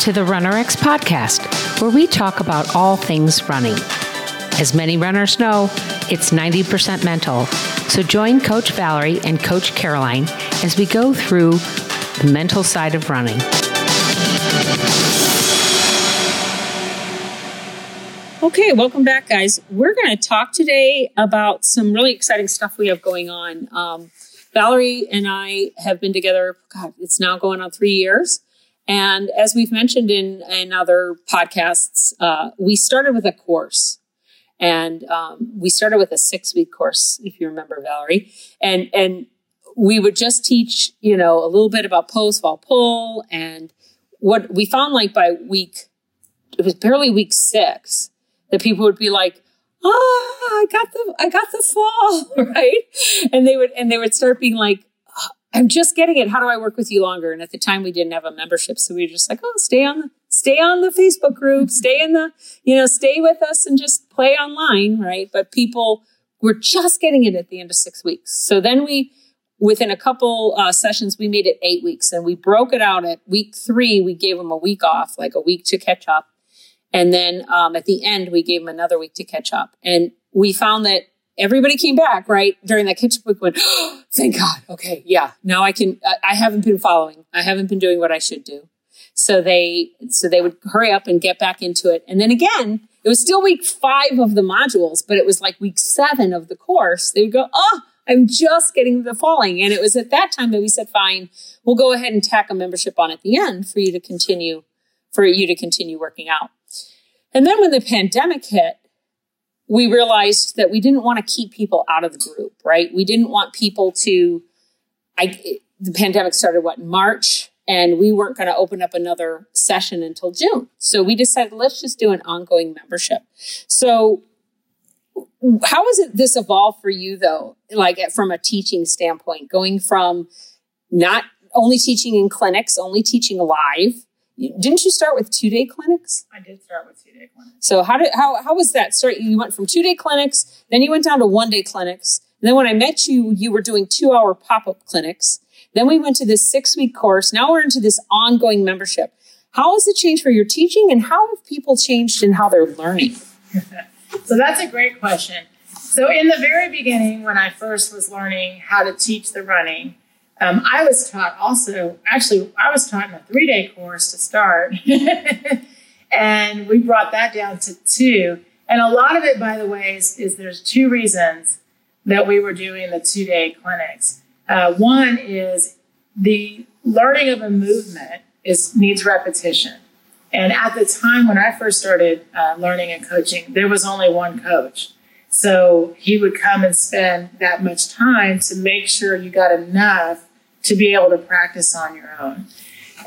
to the RunRx podcast, where we talk about all things running. As many runners know, it's 90% mental. So join Coach Valerie and Coach Caroline as we go through the mental side of running. Okay, welcome back, guys. We're going to talk today about some really exciting stuff we have going on. Um, Valerie and I have been together, God, it's now going on three years. And as we've mentioned in, in other podcasts, uh, we started with a course. And um, we started with a six week course, if you remember, Valerie. And, and we would just teach, you know, a little bit about pose, fall, pull. And what we found like by week, it was barely week six that people would be like, oh, I got the, I got the fall, right? And they would, and they would start being like, I'm just getting it. How do I work with you longer? And at the time we didn't have a membership. So we were just like, oh, stay on the, stay on the Facebook group, stay in the, you know, stay with us and just play online, right? But people were just getting it at the end of six weeks. So then we, within a couple uh, sessions, we made it eight weeks and we broke it out at week three. We gave them a week off, like a week to catch up. And then um, at the end, we gave them another week to catch up. And we found that everybody came back, right? During that up week, went, oh, thank God. Okay. Yeah. Now I can, I haven't been following. I haven't been doing what I should do. So they, so they would hurry up and get back into it. And then again, it was still week five of the modules, but it was like week seven of the course. They would go, oh, I'm just getting the falling. And it was at that time that we said, fine, we'll go ahead and tack a membership on at the end for you to continue, for you to continue working out. And then when the pandemic hit, we realized that we didn't want to keep people out of the group, right? We didn't want people to, I, the pandemic started what, in March, and we weren't going to open up another session until June. So we decided, let's just do an ongoing membership. So how has it this evolved for you though, like from a teaching standpoint, going from not only teaching in clinics, only teaching live, didn't you start with two day clinics? I did start with two day clinics. So how did how how was that start? You went from two day clinics, then you went down to one day clinics. And then when I met you, you were doing two hour pop up clinics. Then we went to this six week course. Now we're into this ongoing membership. How has it changed for your teaching, and how have people changed in how they're learning? so that's a great question. So in the very beginning, when I first was learning how to teach the running, um, I was taught also, actually, I was taught in a three day course to start. and we brought that down to two. And a lot of it, by the way, is, is there's two reasons that we were doing the two day clinics. Uh, one is the learning of a movement is needs repetition. And at the time when I first started uh, learning and coaching, there was only one coach. So he would come and spend that much time to make sure you got enough to be able to practice on your own.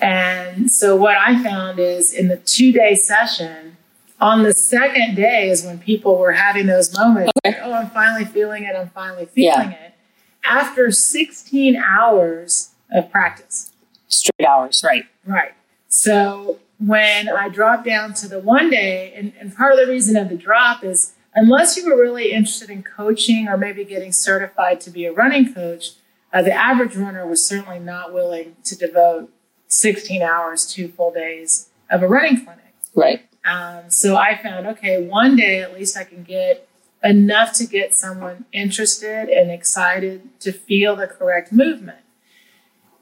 And so what I found is in the two day session, on the second day is when people were having those moments okay. like, oh, I'm finally feeling it, I'm finally feeling yeah. it. After 16 hours of practice. Straight hours, right. Right. So when I dropped down to the one day, and, and part of the reason of the drop is unless you were really interested in coaching or maybe getting certified to be a running coach, uh, the average runner was certainly not willing to devote 16 hours, two full days of a running clinic. Right. Um, so I found, okay, one day at least I can get enough to get someone interested and excited to feel the correct movement.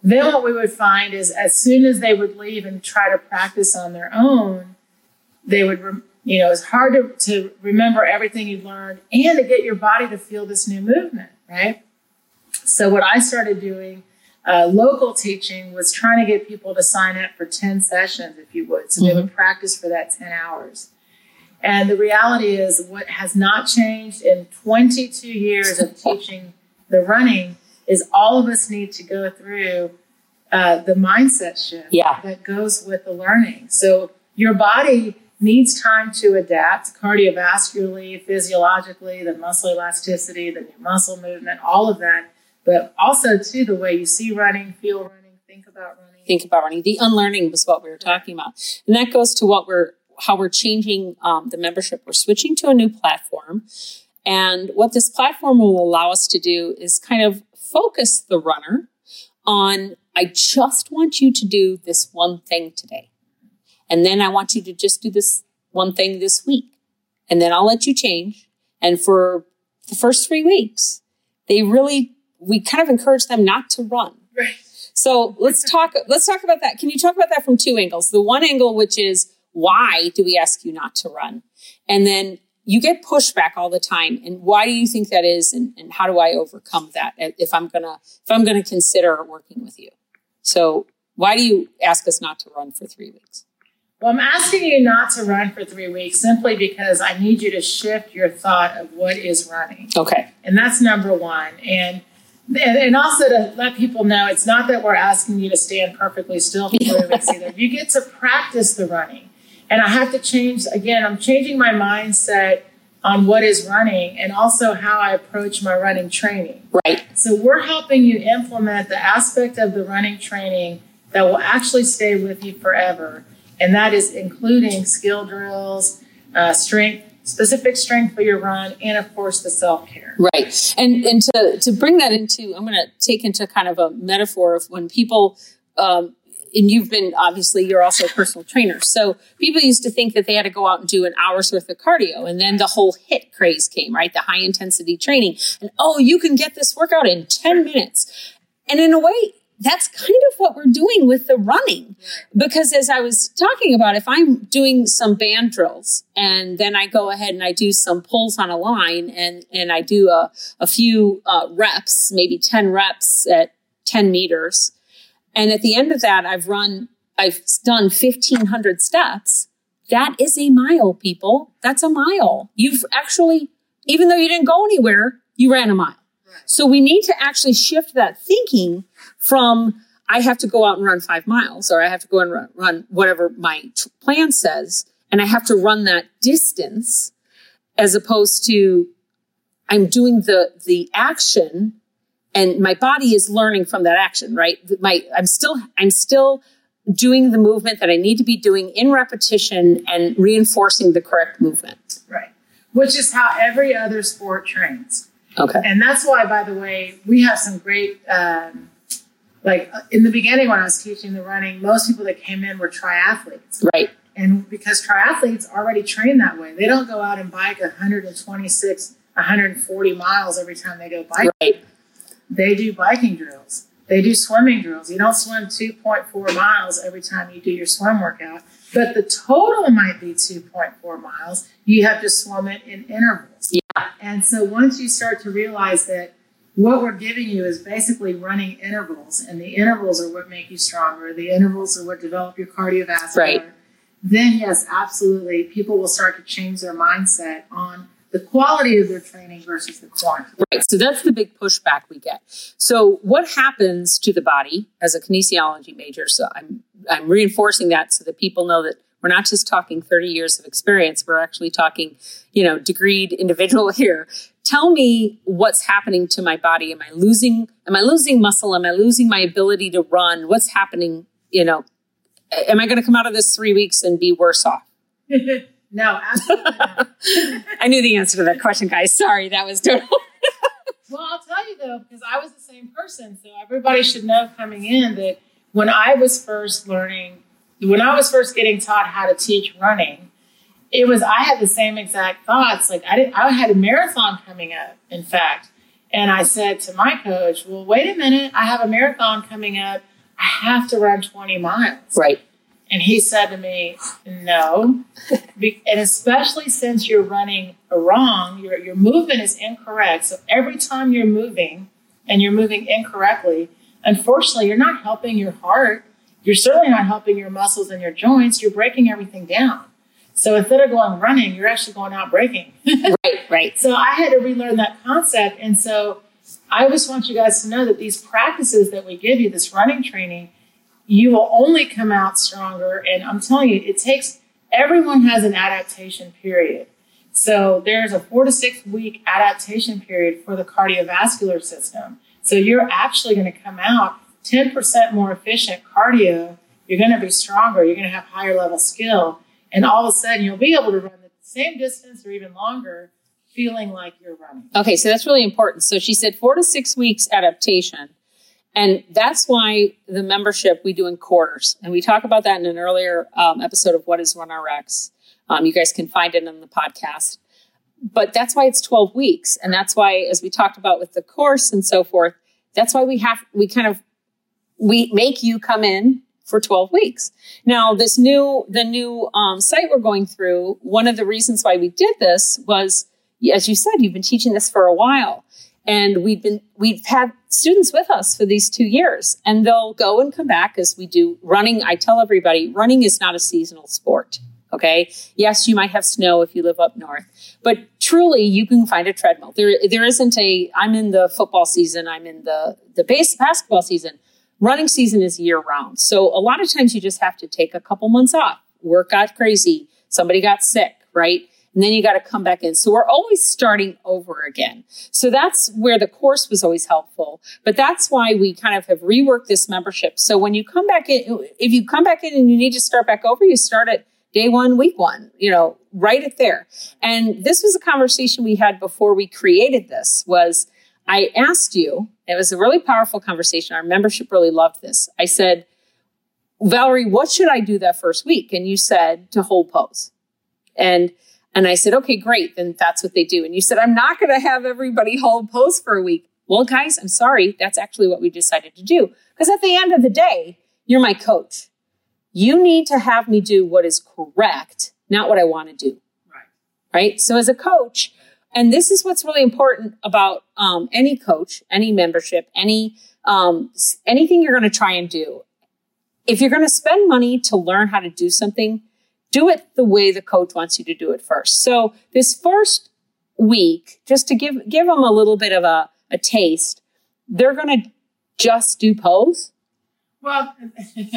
Then what we would find is as soon as they would leave and try to practice on their own, they would, re- you know, it's hard to, to remember everything you learned and to get your body to feel this new movement, right? So what I started doing, uh, local teaching, was trying to get people to sign up for 10 sessions, if you would. So mm-hmm. they would mm-hmm. practice for that 10 hours. And the reality is, what has not changed in 22 years of teaching the running is all of us need to go through uh, the mindset shift yeah. that goes with the learning. So your body needs time to adapt cardiovascularly, physiologically, the muscle elasticity, the new muscle movement, all of that but also too the way you see running, feel running, think about running. Think about running. The unlearning was what we were talking about, and that goes to what we're how we're changing um, the membership. We're switching to a new platform, and what this platform will allow us to do is kind of focus the runner on. I just want you to do this one thing today. And then I want you to just do this one thing this week. And then I'll let you change. And for the first three weeks, they really, we kind of encourage them not to run. Right. So let's talk, let's talk about that. Can you talk about that from two angles? The one angle, which is why do we ask you not to run? And then you get pushback all the time. And why do you think that is? And, and how do I overcome that if I'm gonna, if I'm gonna consider working with you? So why do you ask us not to run for three weeks? Well, I'm asking you not to run for three weeks simply because I need you to shift your thought of what is running. Okay. And that's number one. And and also to let people know, it's not that we're asking you to stand perfectly still for weeks either. You get to practice the running. And I have to change, again, I'm changing my mindset on what is running and also how I approach my running training. Right. So we're helping you implement the aspect of the running training that will actually stay with you forever. And that is including skill drills, uh, strength, specific strength for your run, and of course the self care. Right. And and to to bring that into, I'm going to take into kind of a metaphor of when people. Um, and you've been obviously you're also a personal trainer so people used to think that they had to go out and do an hour's worth of cardio and then the whole HIIT craze came right the high intensity training and oh you can get this workout in 10 minutes and in a way that's kind of what we're doing with the running. Because as I was talking about, if I'm doing some band drills and then I go ahead and I do some pulls on a line and, and I do a, a few uh, reps, maybe 10 reps at 10 meters. And at the end of that, I've run, I've done 1500 steps. That is a mile, people. That's a mile. You've actually, even though you didn't go anywhere, you ran a mile. So we need to actually shift that thinking from I have to go out and run five miles or I have to go and run, run whatever my t- plan says. And I have to run that distance as opposed to I'm doing the, the action and my body is learning from that action, right? My, I'm still, I'm still doing the movement that I need to be doing in repetition and reinforcing the correct movement. Right. Which is how every other sport trains. Okay. And that's why, by the way, we have some great, um, like uh, in the beginning when I was teaching the running, most people that came in were triathletes. Right. And because triathletes already train that way, they don't go out and bike 126, 140 miles every time they go biking. Right. They do biking drills. They do swimming drills. You don't swim 2.4 miles every time you do your swim workout, but the total might be 2.4 miles. You have to swim it in intervals. Yeah. And so once you start to realize that what we're giving you is basically running intervals, and the intervals are what make you stronger. The intervals are what develop your cardiovascular. Right. Then, yes, absolutely, people will start to change their mindset on the quality of their training versus the quantity. Right. So that's the big pushback we get. So what happens to the body as a kinesiology major? So I'm I'm reinforcing that so that people know that we're not just talking 30 years of experience. We're actually talking, you know, degreed individual here. Tell me what's happening to my body. Am I losing, am I losing muscle? Am I losing my ability to run? What's happening? You know, am I going to come out of this three weeks and be worse off? no, absolutely not. I knew the answer to that question, guys. Sorry, that was total. well, I'll tell you though, because I was the same person. So everybody should know coming in that when I was first learning, when I was first getting taught how to teach running, it was I had the same exact thoughts. Like I did, I had a marathon coming up, in fact, and I said to my coach, "Well, wait a minute, I have a marathon coming up. I have to run 20 miles." Right. And he said to me, "No," and especially since you're running wrong, your your movement is incorrect. So every time you're moving and you're moving incorrectly, unfortunately, you're not helping your heart. You're certainly not helping your muscles and your joints. You're breaking everything down. So instead of going running, you're actually going out breaking. right, right. So I had to relearn that concept. And so I just want you guys to know that these practices that we give you, this running training, you will only come out stronger. And I'm telling you, it takes, everyone has an adaptation period. So there's a four to six week adaptation period for the cardiovascular system. So you're actually going to come out 10% more efficient cardio. You're going to be stronger. You're going to have higher level skill. And all of a sudden, you'll be able to run the same distance or even longer, feeling like you're running. Okay, so that's really important. So she said four to six weeks adaptation. And that's why the membership we do in quarters. And we talk about that in an earlier um, episode of What is RunRx. Um, you guys can find it in the podcast. But that's why it's 12 weeks. And that's why, as we talked about with the course and so forth, that's why we have, we kind of, we make you come in for 12 weeks. Now, this new, the new um, site we're going through, one of the reasons why we did this was, as you said, you've been teaching this for a while. And we've been, we've had students with us for these two years and they'll go and come back as we do running. I tell everybody running is not a seasonal sport. Okay. Yes, you might have snow if you live up north, but truly you can find a treadmill. There, there isn't a, I'm in the football season. I'm in the, the base basketball season. Running season is year round. So a lot of times you just have to take a couple months off. Work got crazy. Somebody got sick, right? And then you got to come back in. So we're always starting over again. So that's where the course was always helpful. But that's why we kind of have reworked this membership. So when you come back in, if you come back in and you need to start back over, you start at day one, week one, you know, write it there. And this was a conversation we had before we created this was I asked you, it was a really powerful conversation. Our membership really loved this. I said, Valerie, what should I do that first week? And you said to hold pose. And and I said, okay, great. Then that's what they do. And you said, I'm not going to have everybody hold pose for a week. Well, guys, I'm sorry. That's actually what we decided to do. Because at the end of the day, you're my coach. You need to have me do what is correct, not what I want to do. Right. Right. So as a coach, and this is what's really important about um, any coach, any membership, any um, anything you're going to try and do. If you're going to spend money to learn how to do something, do it the way the coach wants you to do it first. So this first week, just to give give them a little bit of a, a taste, they're going to just do pose. Well, kind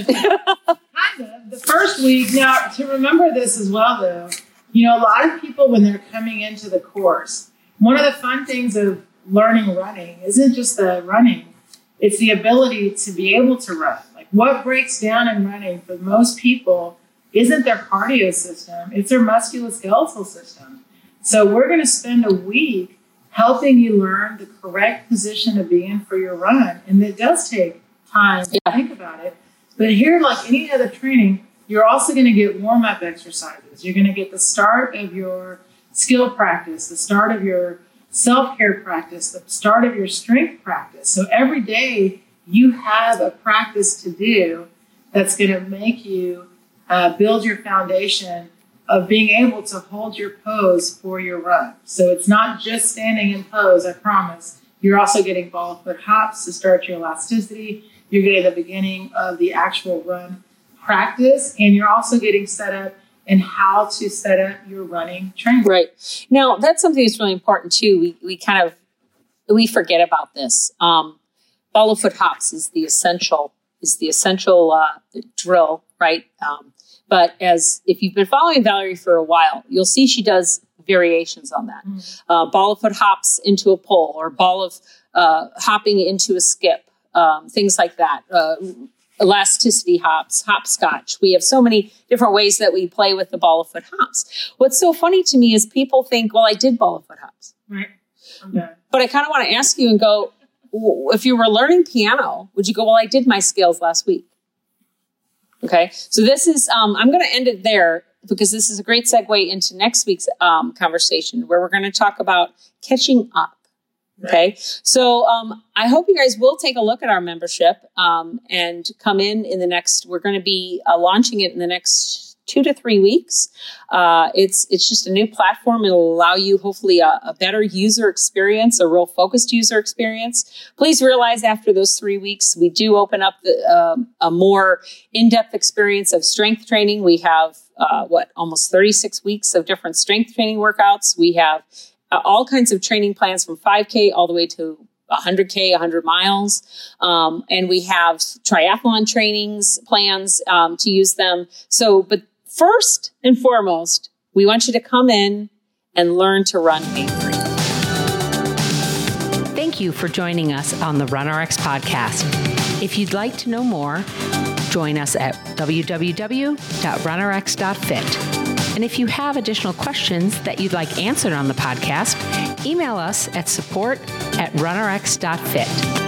of. The first week. Now, to remember this as well, though, you know, a lot of people when they're coming into the course, one of the fun things of learning running isn't just the running; it's the ability to be able to run. Like what breaks down in running for most people isn't their cardio system, it's their musculoskeletal system. So we're going to spend a week helping you learn the correct position to be in for your run. And it does take time to think about it. But here, like any other training, you're also going to get warm up exercises. You're going to get the start of your skill practice, the start of your self care practice, the start of your strength practice. So every day you have a practice to do that's going to make you uh, build your foundation of being able to hold your pose for your run. So it's not just standing in pose, I promise. You're also getting ball of foot hops to start your elasticity. You're getting the beginning of the actual run practice, and you're also getting set up and how to set up your running training. Right. Now, that's something that's really important too. We, we kind of, we forget about this. Um, ball of foot hops is the essential, is the essential uh, drill, right? Um, but as if you've been following Valerie for a while, you'll see she does variations on that. Mm. Uh, ball of foot hops into a pole or ball of uh, hopping into a skip, um, things like that. Uh, elasticity hops, hopscotch. We have so many different ways that we play with the ball of foot hops. What's so funny to me is people think, well, I did ball of foot hops. Right. Okay. But I kind of want to ask you and go, if you were learning piano, would you go, well, I did my scales last week? Okay. So this is, um, I'm going to end it there because this is a great segue into next week's um, conversation where we're going to talk about catching up. Okay. So um, I hope you guys will take a look at our membership um, and come in in the next, we're going to be uh, launching it in the next two to three weeks. Uh, it's it's just a new platform. It'll allow you hopefully a, a, better user experience, a real focused user experience. Please realize after those three weeks, we do open up the, um, a more in depth experience of strength training. We have uh, what almost 36 weeks of different strength training workouts. We have uh, all kinds of training plans from 5K all the way to 100K, 100 miles. Um, and we have triathlon trainings plans um, to use them. So, but First and foremost, we want you to come in and learn to run pain. Thank you for joining us on the RunRx podcast. If you'd like to know more, join us at www.runrx.fit. And if you have additional questions that you'd like answered on the podcast, email us at support at runrx.fit.